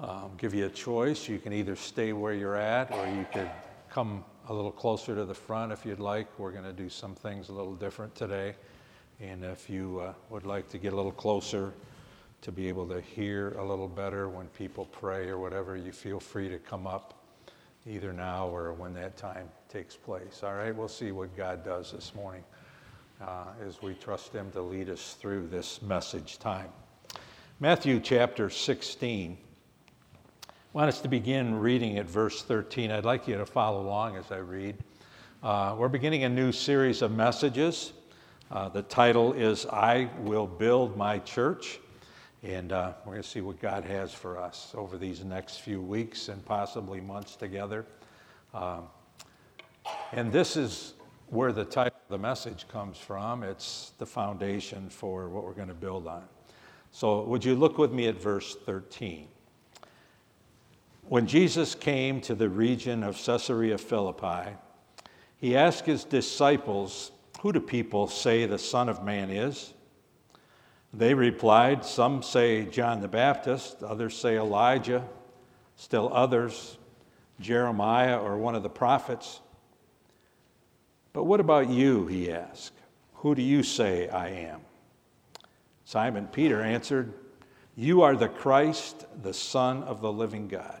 um, give you a choice. You can either stay where you're at or you could come a little closer to the front if you'd like. We're going to do some things a little different today. And if you uh, would like to get a little closer to be able to hear a little better when people pray or whatever, you feel free to come up either now or when that time takes place. All right, we'll see what God does this morning uh, as we trust Him to lead us through this message time. Matthew chapter 16. Want us to begin reading at verse 13. I'd like you to follow along as I read. Uh, we're beginning a new series of messages. Uh, the title is I Will Build My Church. And uh, we're going to see what God has for us over these next few weeks and possibly months together. Um, and this is where the title of the message comes from. It's the foundation for what we're going to build on. So, would you look with me at verse 13? When Jesus came to the region of Caesarea Philippi, he asked his disciples, Who do people say the Son of Man is? They replied, Some say John the Baptist, others say Elijah, still others, Jeremiah or one of the prophets. But what about you? He asked. Who do you say I am? Simon Peter answered, You are the Christ, the Son of the living God.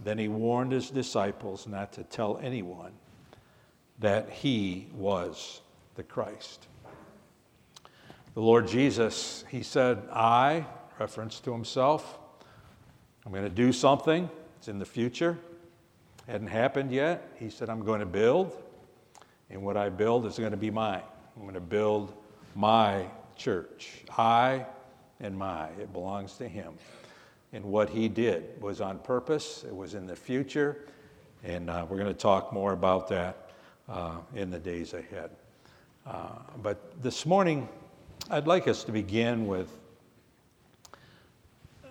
Then he warned his disciples not to tell anyone that he was the Christ. The Lord Jesus, he said, I reference to himself. I'm going to do something. It's in the future. Hadn't happened yet. He said, I'm going to build, and what I build is going to be mine. I'm going to build my church. I and my. It belongs to him. And what he did was on purpose, it was in the future, and uh, we're going to talk more about that uh, in the days ahead. Uh, but this morning, I'd like us to begin with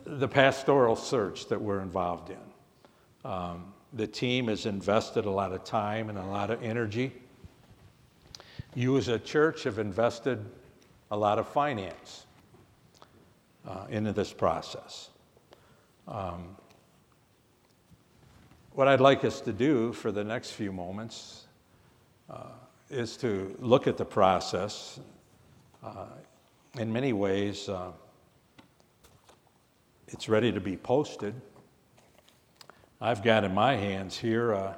the pastoral search that we're involved in. Um, the team has invested a lot of time and a lot of energy. You, as a church, have invested a lot of finance uh, into this process. Um, what I'd like us to do for the next few moments uh, is to look at the process. Uh, in many ways, uh, it's ready to be posted. I've got in my hands here, uh,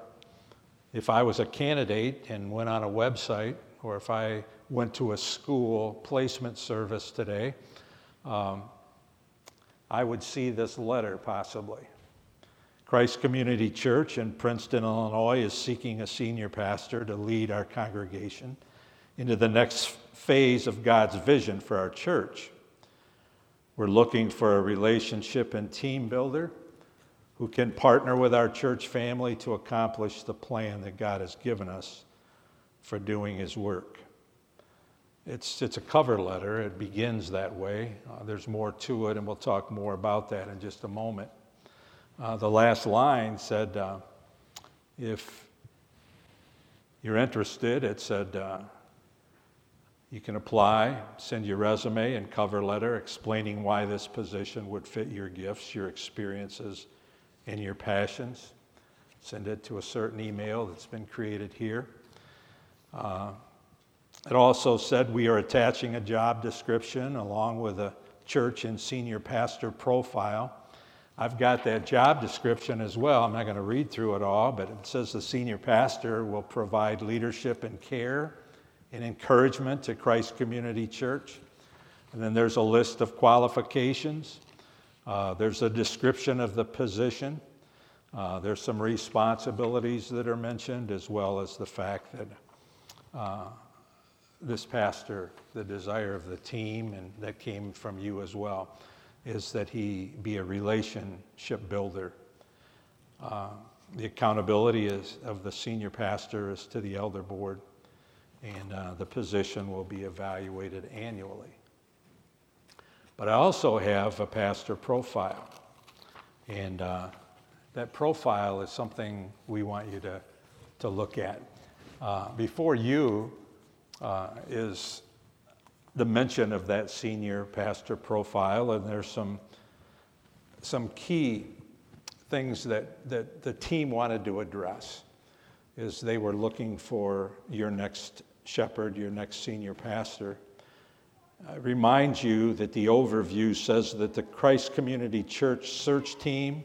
if I was a candidate and went on a website, or if I went to a school placement service today, um, I would see this letter possibly. Christ Community Church in Princeton, Illinois is seeking a senior pastor to lead our congregation into the next phase of God's vision for our church. We're looking for a relationship and team builder who can partner with our church family to accomplish the plan that God has given us for doing His work. It's, it's a cover letter, it begins that way. Uh, there's more to it, and we'll talk more about that in just a moment. Uh, the last line said, uh, if you're interested, it said, uh, you can apply, send your resume and cover letter explaining why this position would fit your gifts, your experiences, and your passions. Send it to a certain email that's been created here. It also said we are attaching a job description along with a church and senior pastor profile. I've got that job description as well. I'm not going to read through it all, but it says the senior pastor will provide leadership and care and encouragement to Christ Community Church. And then there's a list of qualifications. Uh, there's a description of the position. Uh, there's some responsibilities that are mentioned, as well as the fact that uh, this pastor, the desire of the team, and that came from you as well, is that he be a relationship builder Uh, the accountability is, of the senior pastor is to the elder board, and uh, the position will be evaluated annually. But I also have a pastor profile, and uh, that profile is something we want you to, to look at. Uh, before you uh, is the mention of that senior pastor profile, and there's some, some key things that, that the team wanted to address is they were looking for your next shepherd, your next senior pastor. I remind you that the overview says that the Christ Community Church search team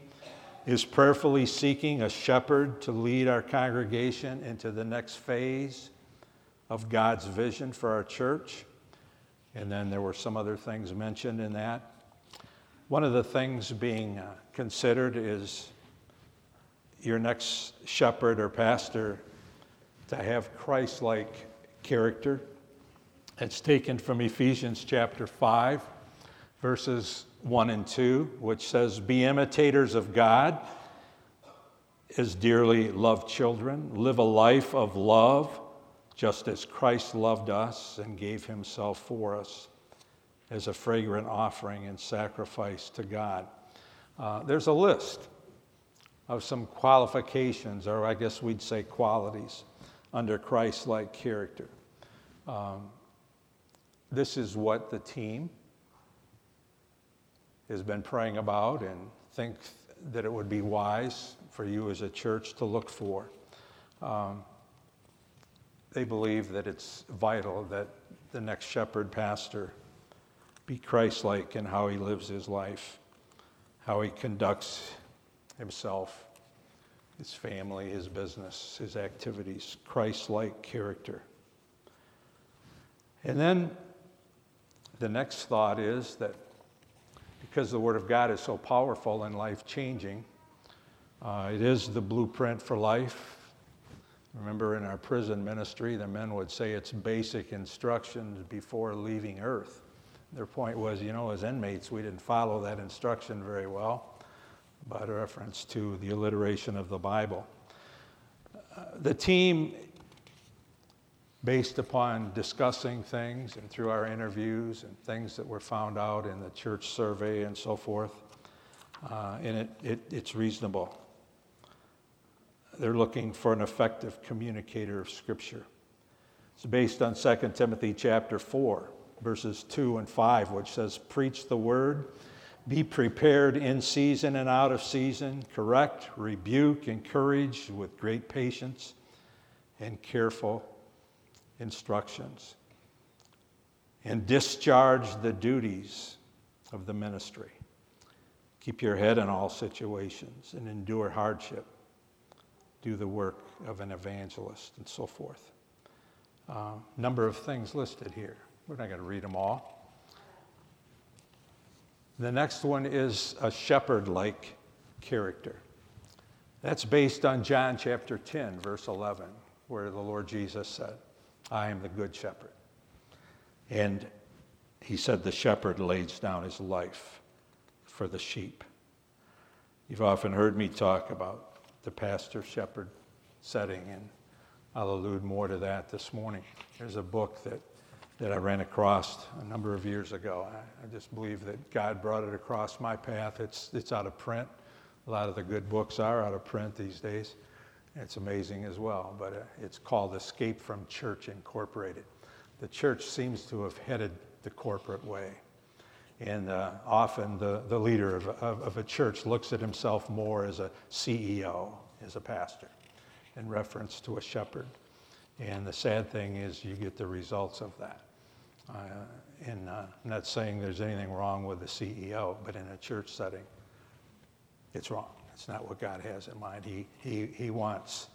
is prayerfully seeking a shepherd to lead our congregation into the next phase of God's vision for our church. And then there were some other things mentioned in that. One of the things being uh, considered is your next shepherd or pastor to have Christ like character. It's taken from Ephesians chapter 5, verses 1 and 2, which says, Be imitators of God as dearly loved children, live a life of love, just as Christ loved us and gave himself for us as a fragrant offering and sacrifice to God. Uh, there's a list of some qualifications, or I guess we'd say qualities, under Christ like character. Um, this is what the team has been praying about and think that it would be wise for you as a church to look for. Um, they believe that it's vital that the next shepherd pastor be Christ like in how he lives his life, how he conducts himself, his family, his business, his activities, Christ like character. And then the next thought is that because the Word of God is so powerful and life changing, uh, it is the blueprint for life. Remember in our prison ministry, the men would say it's basic instructions before leaving earth. Their point was, you know, as inmates, we didn't follow that instruction very well, by reference to the alliteration of the Bible. Uh, the team, based upon discussing things and through our interviews and things that were found out in the church survey and so forth, uh, and it, it, it's reasonable. They're looking for an effective communicator of Scripture. It's based on 2 Timothy chapter 4 verses 2 and 5, which says, Preach the word, be prepared in season and out of season, correct, rebuke, encourage with great patience and careful instructions, and discharge the duties of the ministry. Keep your head in all situations and endure hardship. Do the work of an evangelist and so forth. Uh, number of things listed here. We're not going to read them all. The next one is a shepherd like character. That's based on John chapter 10, verse 11, where the Lord Jesus said, I am the good shepherd. And he said, The shepherd lays down his life for the sheep. You've often heard me talk about the pastor shepherd setting, and I'll allude more to that this morning. There's a book that that I ran across a number of years ago. I, I, just believe that God brought it across my path. It's, it's out of print. A lot of the good books are out of print these days. It's amazing as well, but uh, it's called Escape from Church Incorporated. The church seems to have headed the corporate way. And uh, often the, the leader of, of, of a church looks at himself more as a CEO, as a pastor, in reference to a shepherd. And the sad thing is, you get the results of that. Uh, and uh, I'm not saying there's anything wrong with the CEO, but in a church setting, it's wrong. It's not what God has in mind. He, he, he wants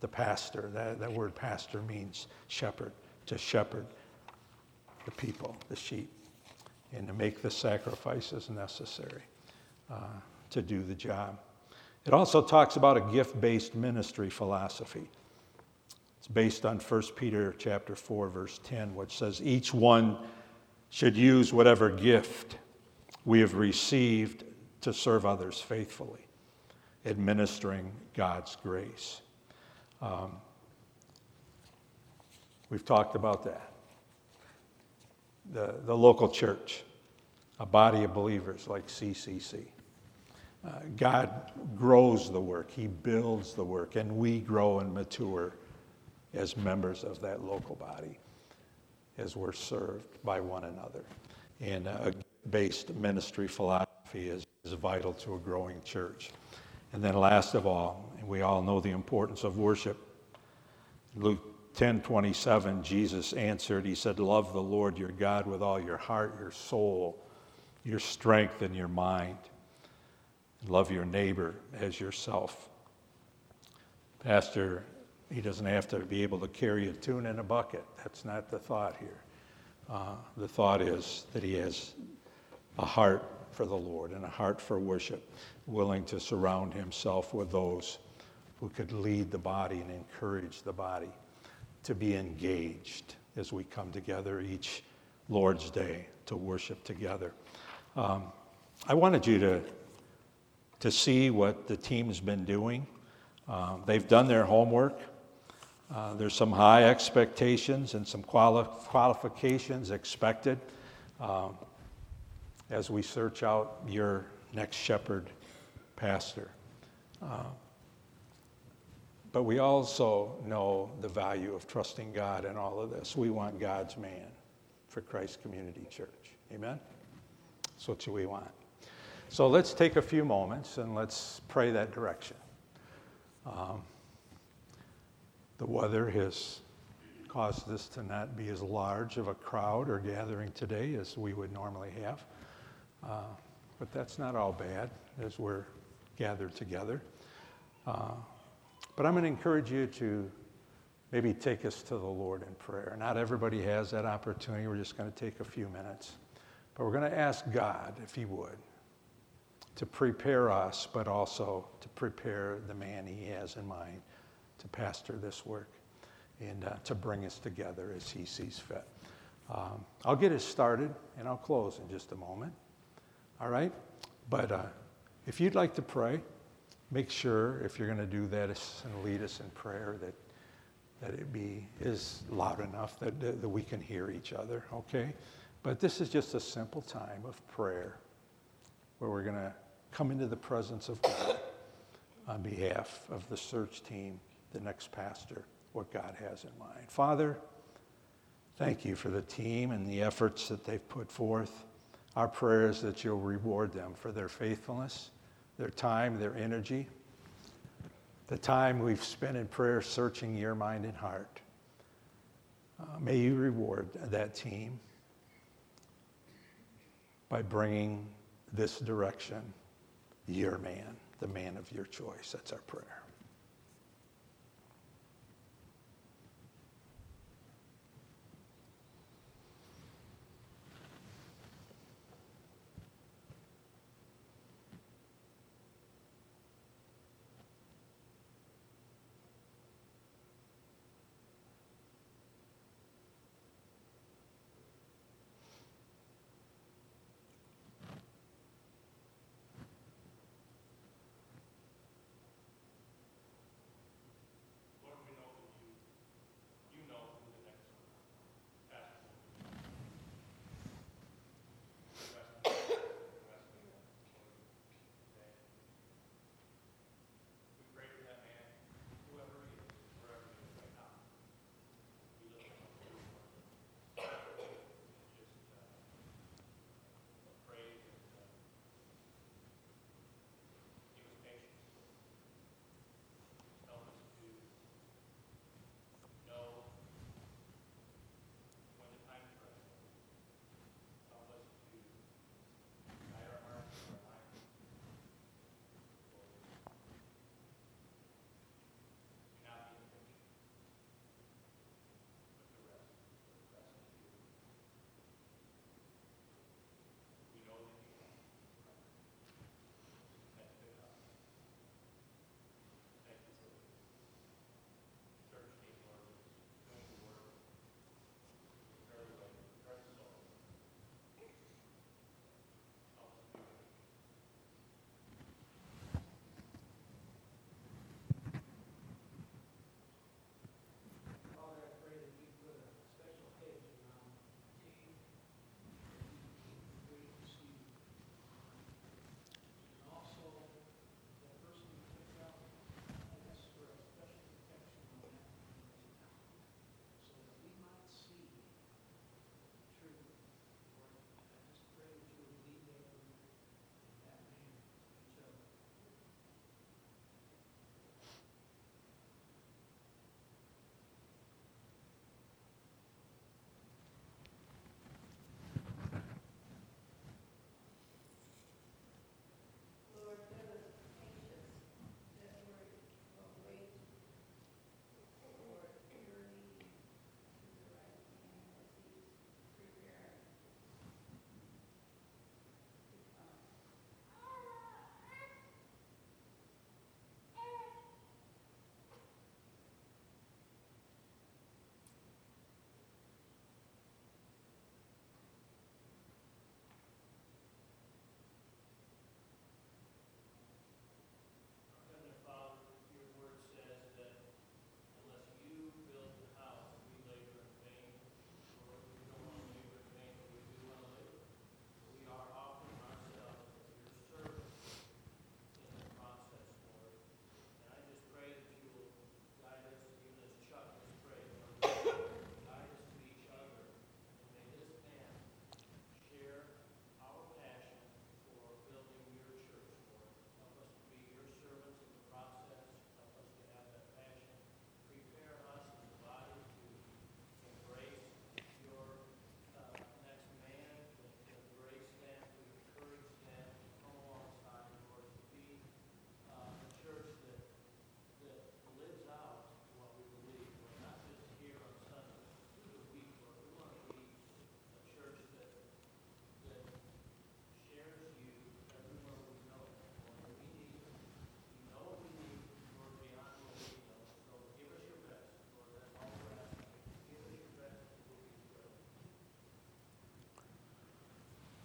the pastor, that, that word pastor means shepherd, to shepherd the people, the sheep, and to make the sacrifices necessary uh, to do the job. It also talks about a gift based ministry philosophy. It's based on 1 Peter chapter 4 verse 10 which says each one should use whatever gift we have received to serve others faithfully. administering God's grace. Um, we've talked about that. The, the local church, a body of believers like CCC. Uh, God grows the work, He builds the work, and we grow and mature as members of that local body as we're served by one another. And a based ministry philosophy is, is vital to a growing church. And then, last of all, we all know the importance of worship. Luke 10 27, Jesus answered, He said, Love the Lord your God with all your heart, your soul, your strength, and your mind. Love your neighbor as yourself. Pastor, he doesn't have to be able to carry a tune in a bucket. That's not the thought here. Uh, the thought is that he has a heart for the Lord and a heart for worship, willing to surround himself with those who could lead the body and encourage the body to be engaged as we come together each Lord's Day to worship together. Um, I wanted you to, to see what the team's been doing. Uh, they've done their homework. Uh, there's some high expectations and some quali- qualifications expected um, as we search out your next shepherd pastor. Uh, but we also know the value of trusting God in all of this. We want God's man for Christ Community Church. Amen? That's what do we want. So let's take a few moments and let's pray that direction. Um, the weather has caused this to not be as large of a crowd or gathering today as we would normally have. Uh, but that's not all bad as we're gathered together. Uh, but I'm going to encourage you to maybe take us to the Lord in prayer. Not everybody has that opportunity. We're just going to take a few minutes. But we're going to ask God, if He would, to prepare us, but also to prepare the man He has in mind to pastor this work and uh, to bring us together as He sees fit. Um, I'll get us started and I'll close in just a moment. All right? But uh, if you'd like to pray, make sure if you're going to do that and lead us in prayer that that it be is loud enough that, that we can hear each other, okay? But this is just a simple time of prayer where we're going to come into the presence of God on behalf of the search team, the next pastor, what God has in mind. Father, thank you for the team and the efforts that they've put forth. Our prayer is that you'll reward them for their faithfulness, their time, their energy, the time we've spent in prayer searching your mind and heart. Uh, may you reward that team by bringing this direction your man, the man of your choice. That's our prayer.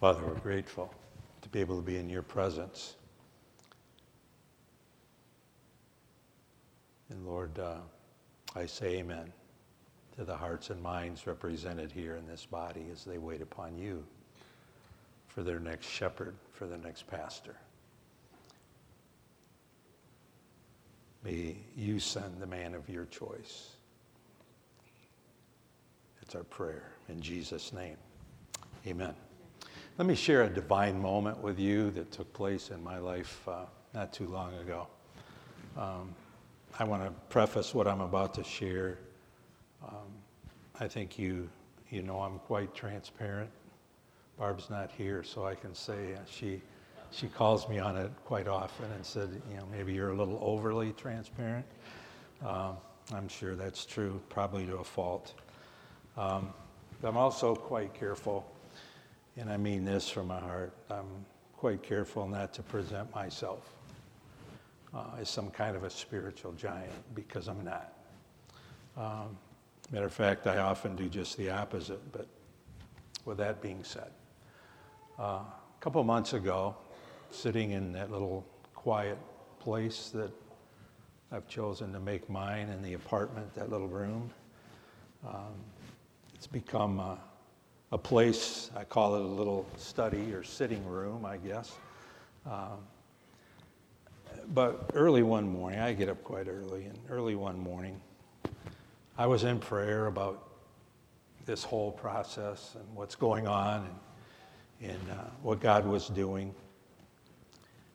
Father, we're grateful to be able to be in your presence. And Lord, uh, I say amen to the hearts and minds represented here in this body as they wait upon you for their next shepherd, for their next pastor. May you send the man of your choice. It's our prayer in Jesus' name. Amen. Let me share a divine moment with you that took place in my life uh, not too long ago. Um, I want to preface what I'm about to share. Um, I think you, you know I'm quite transparent. Barb's not here, so I can say uh, she, she calls me on it quite often and said, you know, maybe you're a little overly transparent. Um, I'm sure that's true, probably to a fault. Um, I'm also quite careful, and I mean this from my heart. I'm quite careful not to present myself uh, as some kind of a spiritual giant because I'm not. Um, matter of fact, I often do just the opposite. But with that being said, uh, a couple months ago, sitting in that little quiet place that I've chosen to make mine in the apartment, that little room, um, it's become a, a, place, I call it a little study or sitting room, I guess. Um, but early one morning, I get up quite early, and early one morning, I was in prayer about this whole process and what's going on and, and uh, what God was doing.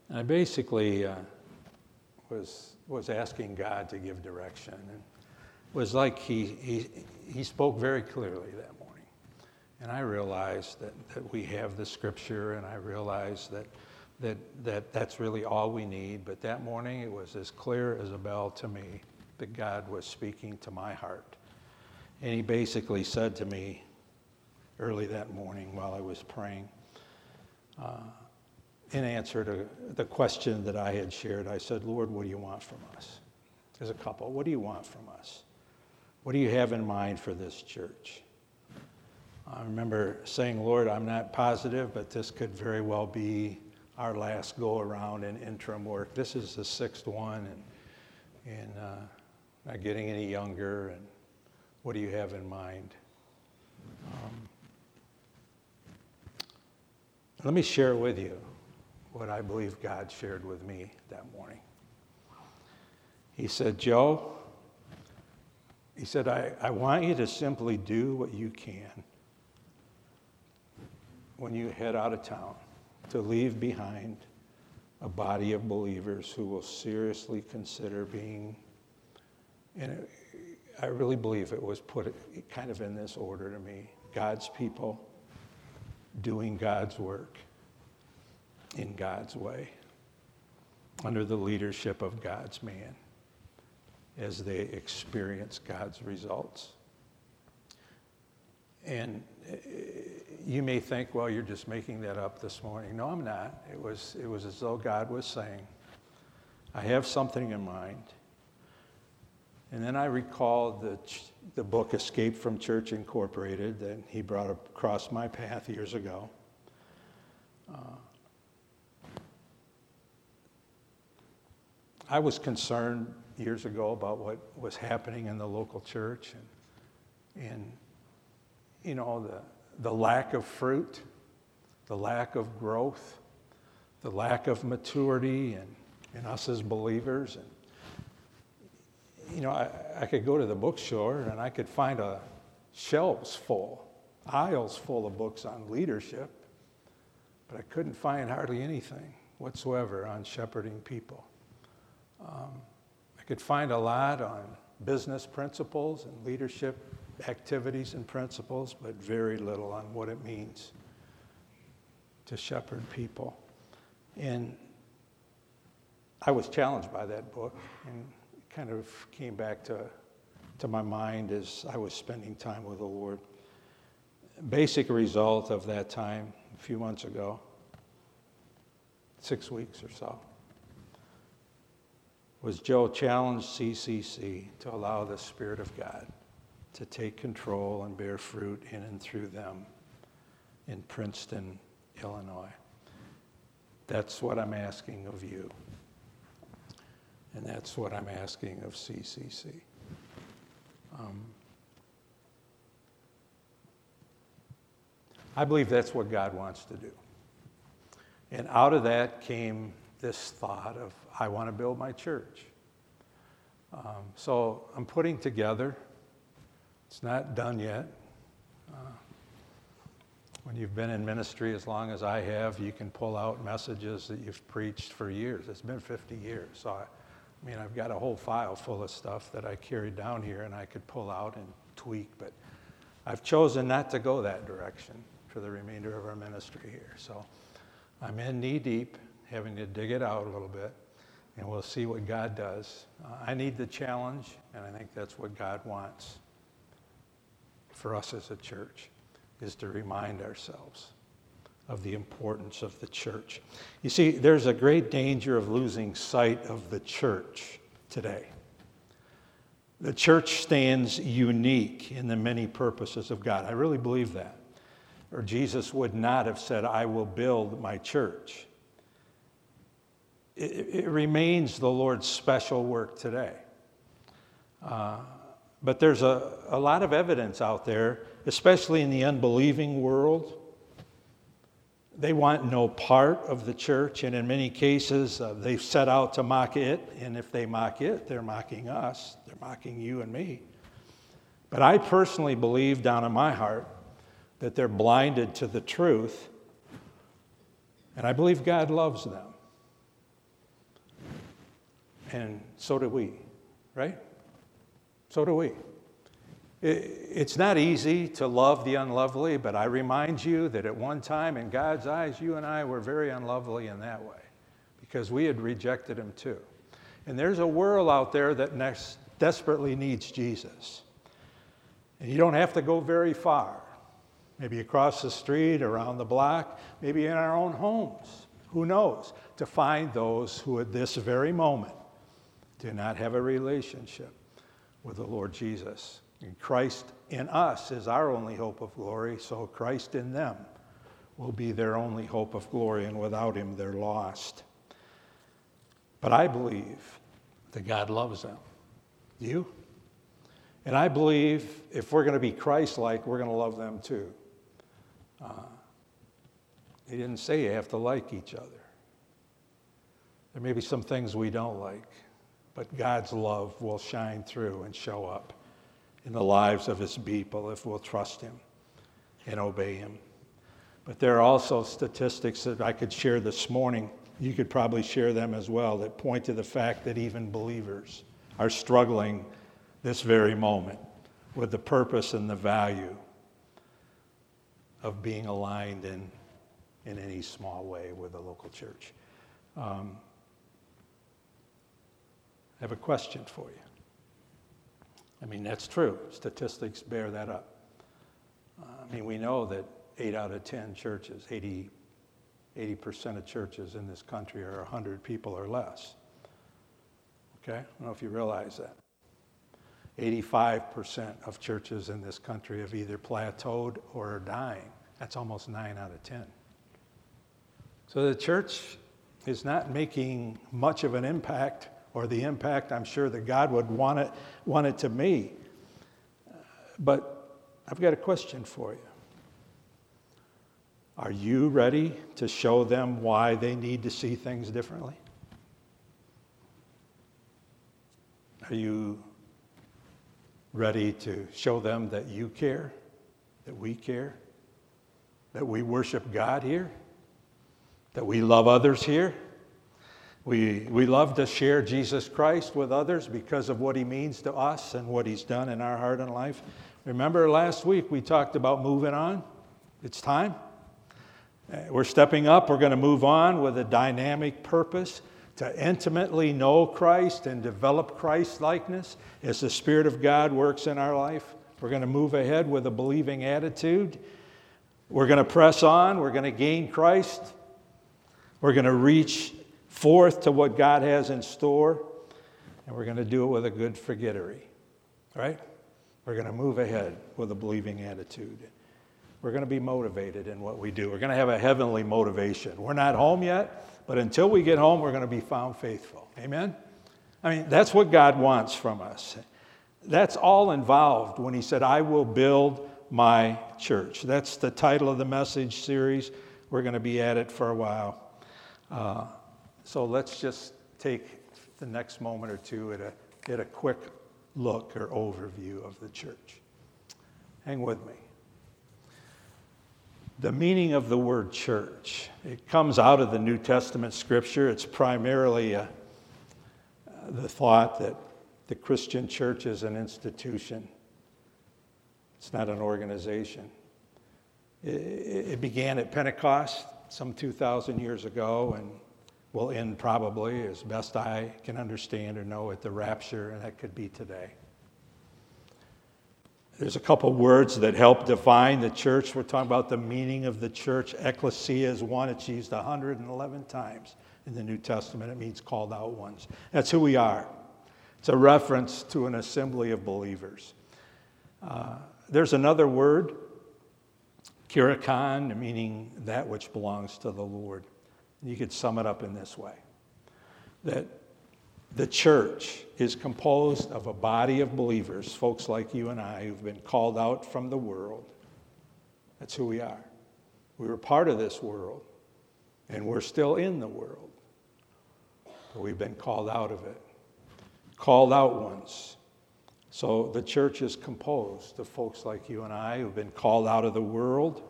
And I basically uh, was, was asking God to give direction. And it was like he, he, he spoke very clearly that morning. And I realized that, that we have the scripture, and I realized that that, that that's really all we need. But that morning, it was as clear as a bell to me that God was speaking to my heart. And He basically said to me early that morning while I was praying, uh, in answer to the question that I had shared, I said, Lord, what do you want from us? As a couple, what do you want from us? What do you have in mind for this church? I remember saying, Lord, I'm not positive, but this could very well be our last go around in interim work. This is the sixth one, and, and uh, not getting any younger. And what do you have in mind? Um, let me share with you what I believe God shared with me that morning. He said, Joe, he said, I, I want you to simply do what you can when you head out of town to leave behind a body of believers who will seriously consider being, and it, I really believe it was put kind of in this order to me God's people doing God's work in God's way, under the leadership of God's man, as they experience God's results. And eh, you may think, well, you're just making that up this morning. No, I'm not. It was, it was as though God was saying, I have something in mind. And then I recalled the, the book Escape from Church Incorporated that he brought across my path years ago. Uh, I was concerned years ago about what was happening in the local church and, and you know, the, the lack of fruit, the lack of growth, the lack of maturity in, in us as believers. And, you know, I, I could go to the bookstore and I could find a shelves full, aisles full of books on leadership, but I couldn't find hardly anything whatsoever on shepherding people. Um, I could find a lot on business principles and leadership activities and principles, but very little on what it means to shepherd people. And I was challenged by that book and kind of came back to, to my mind as I was spending time with the Lord. Basic result of that time a few months ago, six weeks or so, was Joe challenged CCC to allow the Spirit of God to take control and bear fruit in and through them in Princeton, Illinois. That's what I'm asking of you. And that's what I'm asking of CCC. Um, I believe that's what God wants to do. And out of that came this thought of, I want to build my church. Um, so I'm putting together, it's not done yet. Uh, when you've been in ministry as long as I have, you can pull out messages that you've preached for years. It's been 50 years. So, I, I mean, I've got a whole file full of stuff that I carried down here and I could pull out and tweak, but I've chosen not to go that direction for the remainder of our ministry here. So I'm in knee deep, having to dig it out a little bit, and we'll see what God does. Uh, I need the challenge, and I think that's what God wants for us as a church, is to remind ourselves of the importance of the church. You see, there's a great danger of losing sight of the church today. The church stands unique in the many purposes of God. I really believe that or Jesus would not have said, I will build my church. It, it remains the Lord's special work today. Uh, but there's a, a lot of evidence out there, especially in the unbelieving world. They want no part of the church, and in many cases, uh, they've set out to mock it. And if they mock it, they're mocking us, they're mocking you and me. But I personally believe down in my heart that they're blinded to the truth. And I believe God loves them. And so do we, right? So do we. It's not easy to love the unlovely, but I remind you that at one time, in God's eyes, you and I were very unlovely in that way because we had rejected Him too. And there's a world out there that next desperately needs Jesus. And you don't have to go very far maybe across the street, around the block, maybe in our own homes. Who knows? To find those who at this very moment do not have a relationship with the Lord Jesus. And Christ in us is our only hope of glory, so Christ in them will be their only hope of glory, and without him, they're lost. But I believe that God loves them. You? And I believe if we're going to be Christ like, we're going to love them too. Uh, he didn't say you have to like each other. There may be some things we don't like, but God's love will shine through and show up in the lives of his people if we'll trust him and obey him. But there are also statistics that I could share this morning. You could probably share them as well that point to the fact that even believers are struggling this very moment with the purpose and the value of being aligned in, in any small way with a local church. Um, have a question for you. I mean, that's true. Statistics bear that up. I mean, we know that 8 out of 10 churches, 80, 80% of churches in this country are 100 people or less. Okay? I don't know if you realize that. 85% of churches in this country have either plateaued or are dying. That's almost 9 out of 10. So the church is not making much of an impact or the impact I'm sure that God would want it, want it to be. But I've got a question for you. Are you ready to show them why they need to see things differently? Are you ready to show them that you care, that we care, that we worship God here, that we love others here? We, we love to share Jesus Christ with others because of what he means to us and what he's done in our heart and life. Remember last week we talked about moving on? It's time. Uh, we're stepping up. We're going to move on with a dynamic purpose to intimately know Christ and develop Christ likeness as the Spirit of God works in our life. We're going to move ahead with a believing attitude. We're going to press on. We're going to gain Christ. We're going to reach forth to what God has in store. And we're going to do it with a good forgettery, right? We're going to move ahead with a believing attitude. We're going to be motivated in what we do. We're going to have a heavenly motivation. We're not home yet, but until we get home, we're going to be found faithful. Amen? I mean, that's what God wants from us. That's all involved when He said, I will build my church. That's the title of the message series. We're going to be at it for a while. Uh, so let's just take the next moment or two at a, at a quick look or overview of the church. Hang with me. The meaning of the word church, it comes out of the New Testament scripture. It's primarily a, uh, the thought that the Christian church is an institution, it's not an organization. It, it began at Pentecost some 2,000 years ago and will end probably, as best I can understand or know, at the rapture, and that could be today. There's a couple words that help define the church. We're talking about the meaning of the church. Ecclesia is one, it's used 111 times in the New Testament. It means called out ones. That's who we are. It's a reference to an assembly of believers. Uh, there's another word, kuriakon, meaning that which belongs to the Lord. You could sum it up in this way that the church is composed of a body of believers, folks like you and I, who've been called out from the world. That's who we are. We were part of this world, and we're still in the world. But we've been called out of it, called out ones. So the church is composed of folks like you and I who've been called out of the world,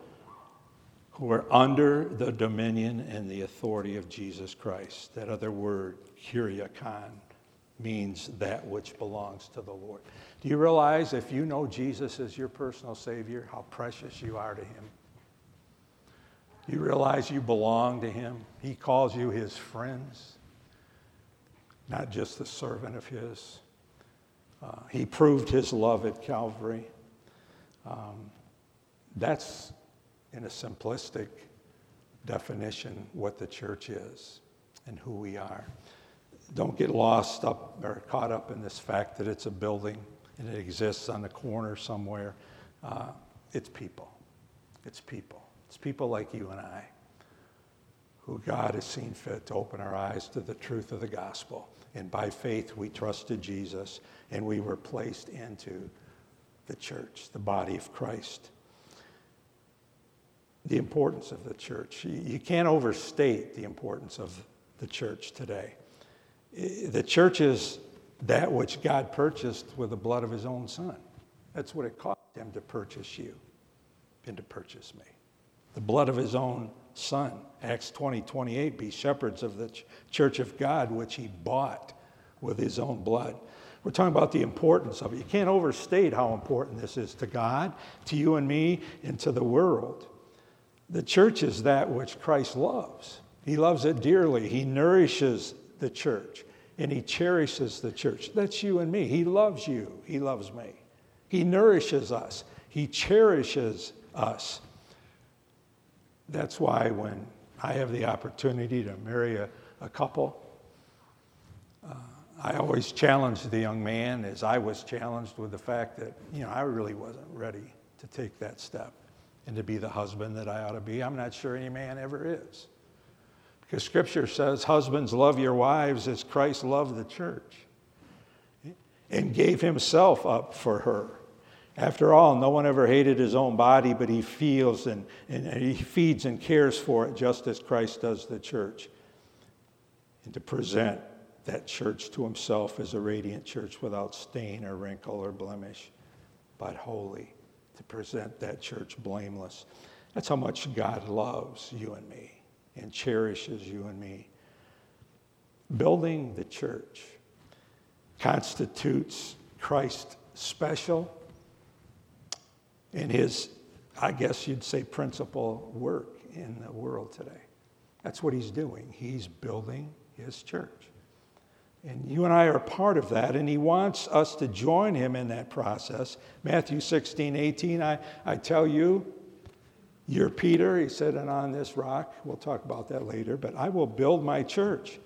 who are under the dominion and the authority of Jesus Christ. That other word, kuriakon means that which belongs to the Lord. Do you realize if you know Jesus as your personal Savior, how precious you are to Him? You realize you belong to Him? He calls you His friends, not just the servant of His. Uh, he proved His love at Calvary. Um, that's, in a simplistic definition, what the church is and who we are don't get lost up or caught up in this fact that it's a building and it exists on the corner somewhere. Uh, it's people. It's people. It's people like you and I who God has seen fit to open our eyes to the truth of the gospel. And by faith, we trusted Jesus and we were placed into the church, the body of Christ. The importance of the church. You can't overstate the importance of the church today. The church is that which God purchased with the blood of his own son. That's what it cost him to purchase you and to purchase me. The blood of his own son. Acts 20, 28, be shepherds of the church of God, which he bought with his own blood. We're talking about the importance of it. You can't overstate how important this is to God, to you and me, and to the world. The church is that which Christ loves. He loves it dearly. He nourishes the church and he cherishes the church. That's you and me. He loves you. He loves me. He nourishes us. He cherishes us. That's why when I have the opportunity to marry a, a couple, uh, I always challenge the young man as I was challenged with the fact that, you know, I really wasn't ready to take that step and to be the husband that I ought to be. I'm not sure any man ever is. Because Scripture says, Husbands, love your wives as Christ loved the church and gave himself up for her. After all, no one ever hated his own body, but he feels and, and, he feeds and cares for it just as Christ does the church. And to present that church to himself as a radiant church without stain or wrinkle or blemish, but holy. To present that church blameless. That's how much God loves you and me and cherishes you and me. Building the church constitutes Christ special in his, I guess you'd say, principal work in the world today. That's what he's doing. He's building his church. And you and I are part of that, and he wants us to join him in that process. Matthew 16, 18, I, I tell you, you're Peter, he said, and on this rock, we'll talk about that later, but I will build my church.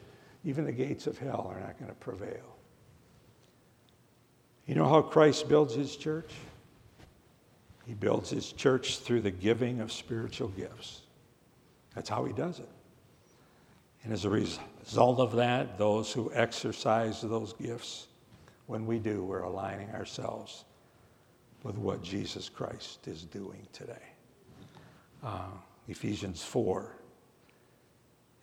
Even the gates of hell are not going to prevail. You know how Christ builds his church? He builds his church through the giving of spiritual gifts. That's how he does it. And as a result of that, those who exercise those gifts, when we do, we're aligning ourselves with what Jesus Christ is doing today. Uh, Ephesians 4.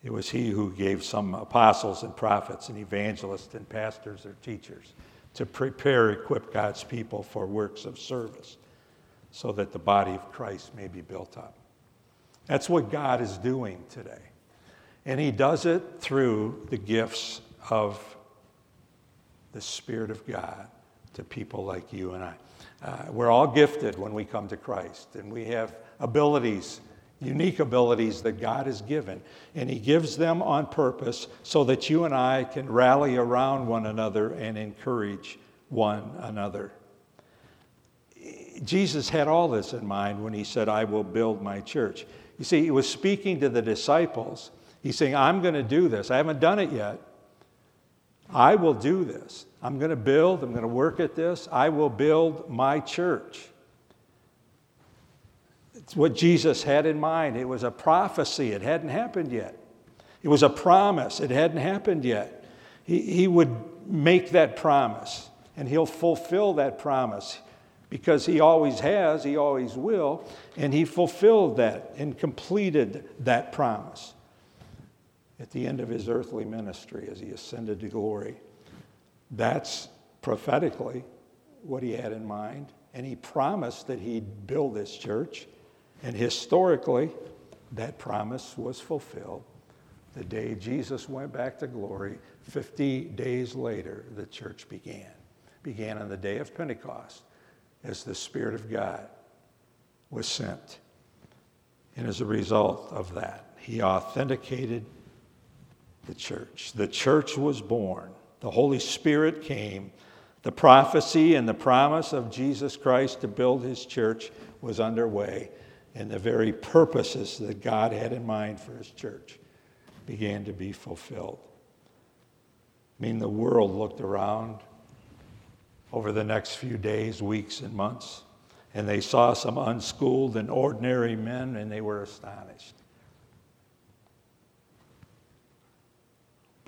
It was he who gave some apostles and prophets and evangelists and pastors or teachers to prepare, equip God's people for works of service so that the body of Christ may be built up. That's what God is doing today. And He does it through the gifts of the Spirit of God to people like you and I. Uh, we're all gifted when we come to Christ, and we have abilities, unique abilities that God has given. And He gives them on purpose so that you and I can rally around one another and encourage one another. Jesus had all this in mind when He said, I will build my church. You see, He was speaking to the disciples. He's saying, I'm going to do this. I haven't done it yet. I will do this. I'm going to build, I'm going to work at this. I will build my church. It's what Jesus had in mind. It was a prophecy, it hadn't happened yet. It was a promise, it hadn't happened yet. He, he would make that promise, and he'll fulfill that promise because he always has, he always will, and he fulfilled that and completed that promise at the end of his earthly ministry as he ascended to glory. That's prophetically what he had in mind. And he promised that he'd build this church. And historically, that promise was fulfilled. The day Jesus went back to glory, 50 days later, the church began. Began on the day of Pentecost as the Spirit of God was sent. And as a result of that, he authenticated the church. The church was born. The Holy Spirit came. The prophecy and the promise of Jesus Christ to build his church was underway. And the very purposes that God had in mind for his church began to be fulfilled. I mean, the world looked around over the next few days, weeks, and months, and they saw some unschooled and ordinary men, and they were astonished.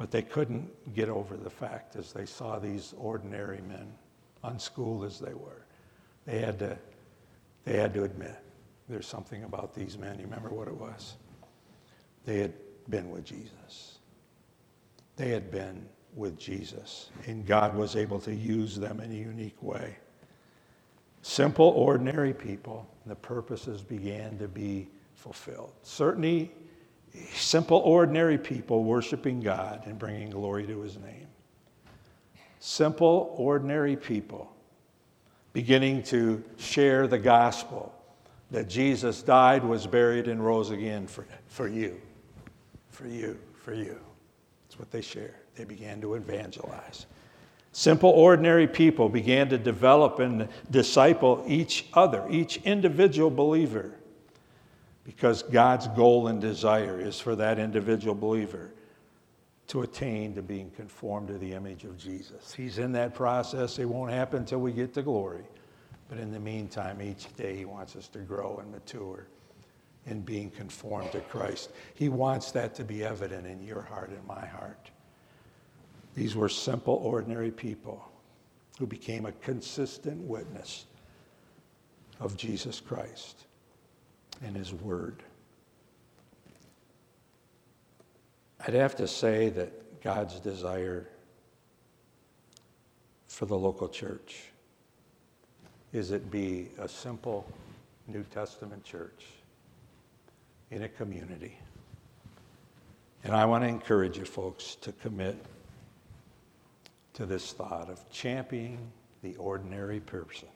But they couldn't get over the fact as they saw these ordinary men, unschooled as they were. They had to, they had to admit there's something about these men. You remember what it was? They had been with Jesus. They had been with Jesus, and God was able to use them in a unique way. Simple, ordinary people, the purposes began to be fulfilled. Certainly, simple, ordinary people worshiping God and bringing glory to his name. Simple, ordinary people beginning to share the gospel that Jesus died, was buried, and rose again for, for you, for you, for you. That's what they shared. They began to evangelize. Simple, ordinary people began to develop and disciple each other, each individual believer because God's goal and desire is for that individual believer to attain to being conformed to the image of Jesus. He's in that process. It won't happen until we get to glory. But in the meantime, each day He wants us to grow and mature in being conformed to Christ. He wants that to be evident in your heart and my heart. These were simple, ordinary people who became a consistent witness of Jesus Christ and His Word. I'd have to say that God's desire for the local church is it be a simple New Testament church in a community. And I want to encourage you folks to commit to this thought of championing the ordinary person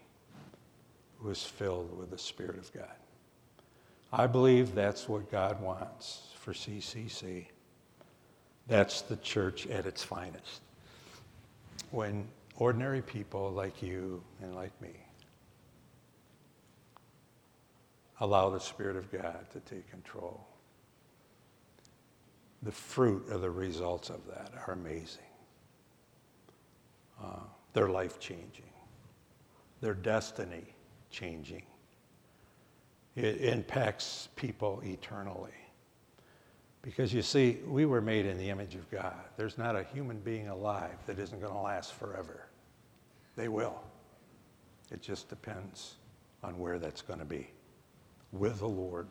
who is filled with the Spirit of God. I believe that's what God wants for CCC. That's the church at its finest. When ordinary people like you and like me allow the Spirit of God to take control, the fruit of the results of that are amazing. Uh, they're life changing, they're destiny changing it impacts people eternally. Because you see, we were made in the image of God. There's not a human being alive that isn't going to last forever. They will. It just depends on where that's going to be with the Lord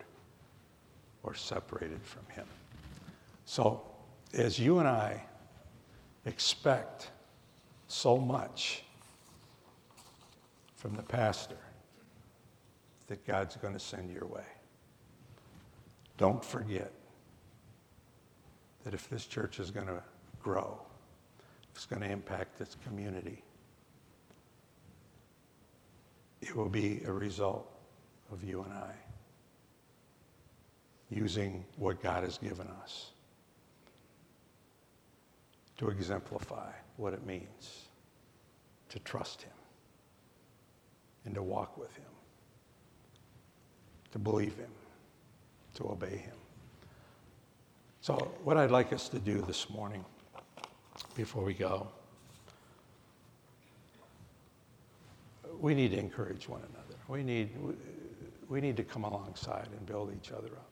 or separated from Him. So, as you and I expect so much from the pastor that God's going to send your way, don't forget that if this church is going to grow, it's going to impact its community, it will be a result of you and I using what God has given us to exemplify what it means to trust Him and to walk with Him, to believe Him, to obey Him. So, what I'd like us to do this morning before we go, we need to encourage one another. We need, we need to come alongside and build each other up.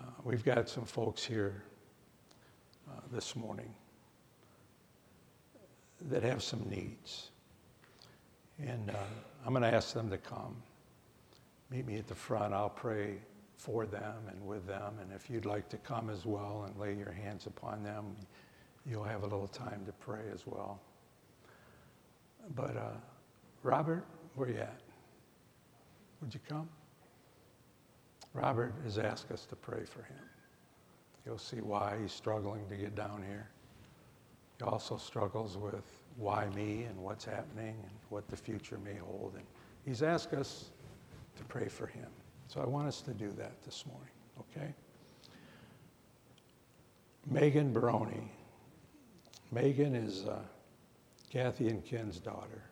Uh, we've got some folks here uh, this morning that have some needs. And uh, I'm going to ask them to come. Meet me at the front. I'll pray for them and with them. And if you'd like to come as well and lay your hands upon them, you'll have a little time to pray as well. But uh, Robert, where you at? Would you come? Robert has asked us to pray for him. You'll see why he's struggling to get down here. He also struggles with why me and what's happening and what the future may hold. And he's asked us to pray for him. So I want us to do that this morning, okay? Megan Baroni. Megan is uh, Kathy and Ken's daughter.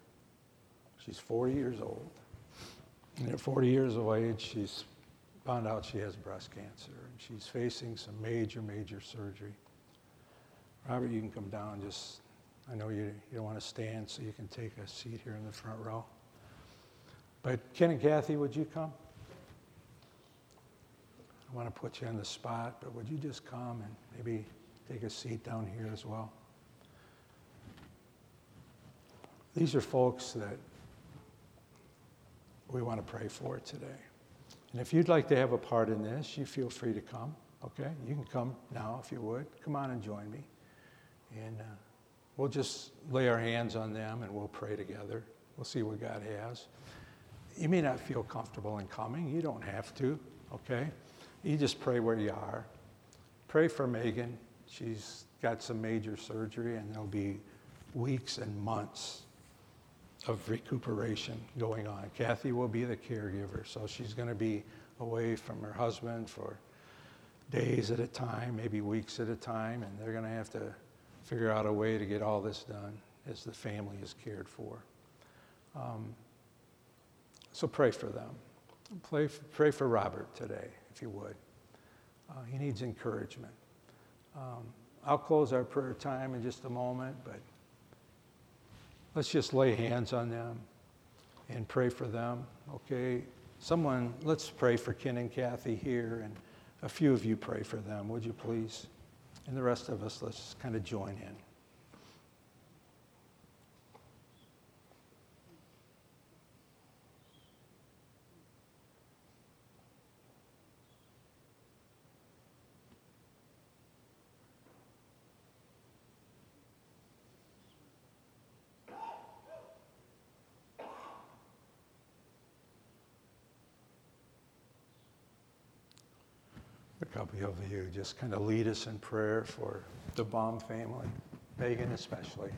She's 40 years old. And at 40 years of age, she's found out she has breast cancer and she's facing some major, major surgery. Robert, you can come down. Just, I know you, you don't want to stand, so you can take a seat here in the front row. But Ken and Kathy, would you come? I want to put you on the spot, but would you just come and maybe take a seat down here as well? These are folks that we want to pray for today. And if you'd like to have a part in this, you feel free to come. Okay? You can come now if you would. Come on and join me. And uh, we'll just lay our hands on them and we'll pray together. We'll see what God has. You may not feel comfortable in coming. You don't have to. Okay? You just pray where you are. Pray for Megan. She's got some major surgery, and there'll be weeks and months of recuperation going on. Kathy will be the caregiver, so she's going to be away from her husband for days at a time, maybe weeks at a time, and they're going to have to figure out a way to get all this done as the family is cared for. Um, so pray for them. Pray, pray for Robert today, if you would. Uh, he needs encouragement. Um, I'll close our prayer time in just a moment, but let's just lay hands on them and pray for them, okay? Someone, let's pray for Ken and Kathy here, and a few of you pray for them, would you please? And the rest of us, let's kind of join in. couple of you just kind of lead us in prayer for the Baum family, Megan especially.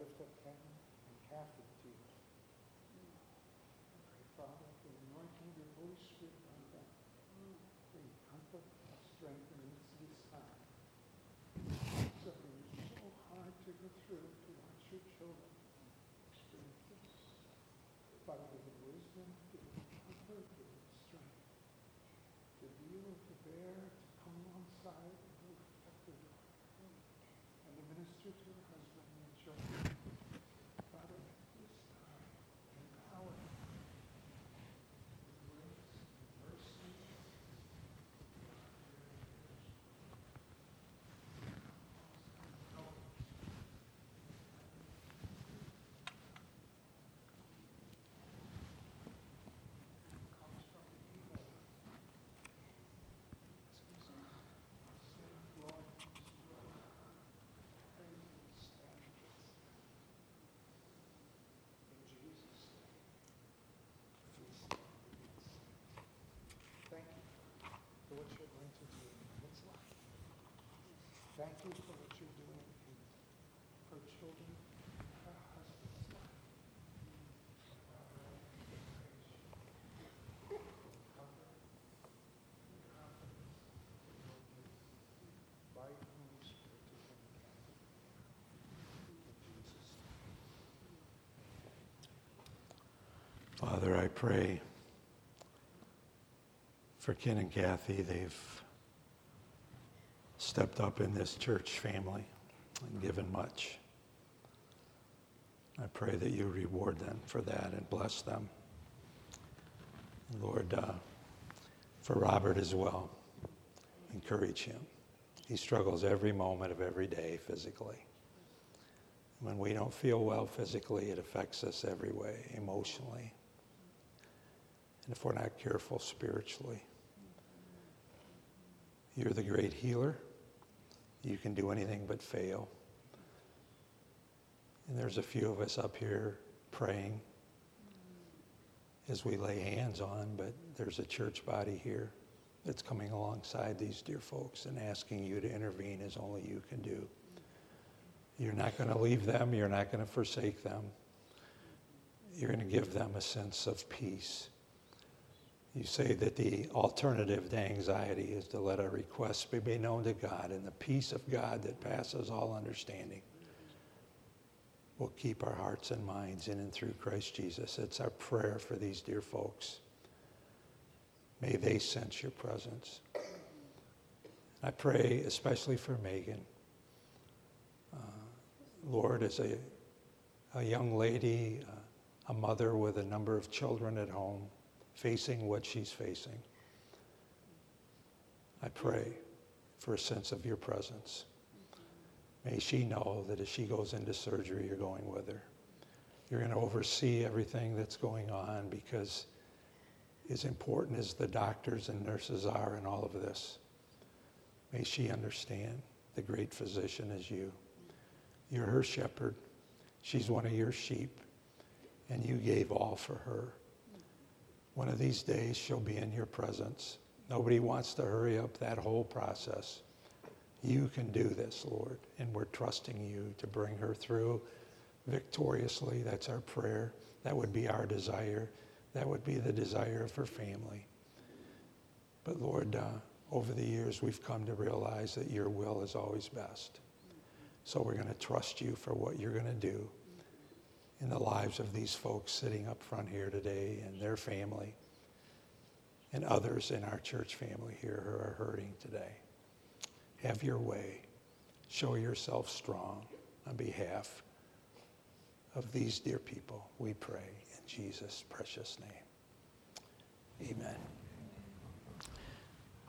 Lift up Kevin and Kathy to you. Pray, Father, for the anointing of your Holy Spirit on them. Mm. Bring comfort and strength in the midst of this time. Suffering is so hard to go through to watch your children experience this. Father, give them wisdom, give them comfort, give them strength to deal, to bear, to come alongside, and to protect their daughter, and to minister to her husband and children. Father, at this time, empower them with grace and mercy. comes from the evil. Sin, Lord, destroy. Praise and stand against them. In Jesus' name, we stand against them. Thank you for what you're going to do in this life. Thank you for what you're doing in her children. Father, I pray for Ken and Kathy. They've stepped up in this church family and given much. I pray that you reward them for that and bless them. Lord, uh, for Robert as well, encourage him. He struggles every moment of every day physically. When we don't feel well physically, it affects us every way, emotionally. And if we're not careful spiritually, you're the great healer. You can do anything but fail. And there's a few of us up here praying as we lay hands on, but there's a church body here that's coming alongside these dear folks and asking you to intervene as only you can do. You're not going to leave them, you're not going to forsake them. You're going to give them a sense of peace. You say that the alternative to anxiety is to let our requests be made known to God, and the peace of God that passes all understanding will keep our hearts and minds in and through Christ Jesus. It's our prayer for these dear folks. May they sense your presence. I pray especially for Megan. Uh, Lord, as a, a young lady, uh, a mother with a number of children at home, facing what she's facing, I pray for a sense of your presence. May she know that as she goes into surgery, you're going with her. You're going to oversee everything that's going on because, as important as the doctors and nurses are in all of this, may she understand the great physician is you. You're her shepherd. She's one of your sheep, and you gave all for her. One of these days, she'll be in your presence. Nobody wants to hurry up that whole process. You can do this, Lord, and we're trusting you to bring her through victoriously. That's our prayer. That would be our desire. That would be the desire of her family. But Lord, uh, over the years, we've come to realize that your will is always best. So we're going to trust you for what you're going to do in the lives of these folks sitting up front here today and their family and others in our church family here who are hurting today. Have your way. Show yourself strong on behalf of these dear people, we pray in Jesus' precious name. Amen.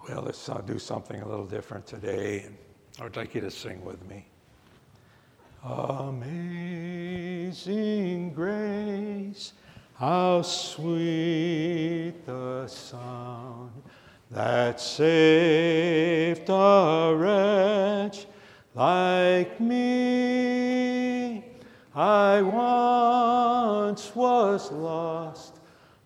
Well, let's uh, do something a little different today, and I would like you to sing with me. Amazing grace, how sweet the sound that saved a wretch like me. I once was lost,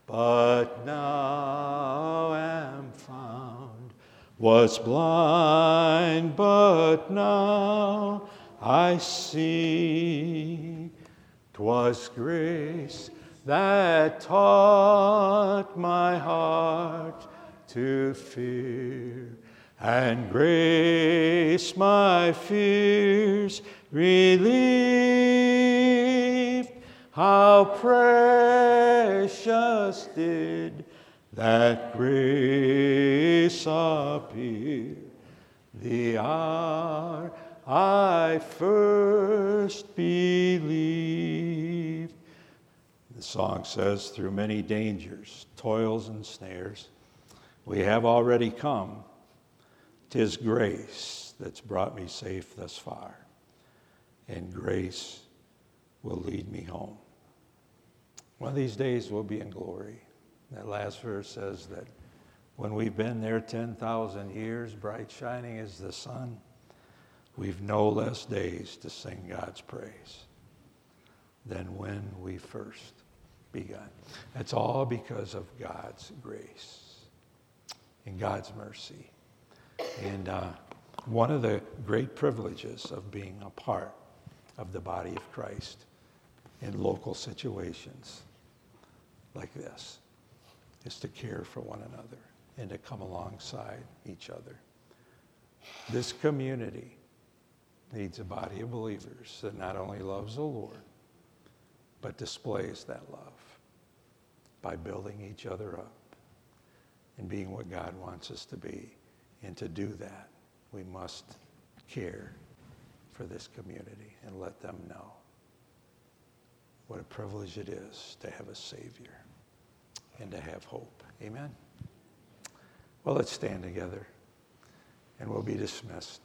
but now am found. Was blind, but now I see. 'Twas grace that taught my heart to fear, and grace my fears relieved. How precious did that grace appear the hour I first believed. The song says, through many dangers, toils, and snares, we have already come. Tis grace that's brought me safe thus far, and grace will lead me home. One of these days we'll be in glory. That last verse says that when we've been there 10,000 years, bright shining as the sun, we've no less days to sing God's praise than when we first begun. That's all because of God's grace and God's mercy. And uh, one of the great privileges of being a part of the body of Christ in local situations like this is to care for one another and to come alongside each other. This community needs a body of believers that not only loves the Lord, but displays that love by building each other up and being what God wants us to be. And to do that, we must care for this community and let them know what a privilege it is to have a Savior and to have hope. Amen? Well, let's stand together and we'll be dismissed.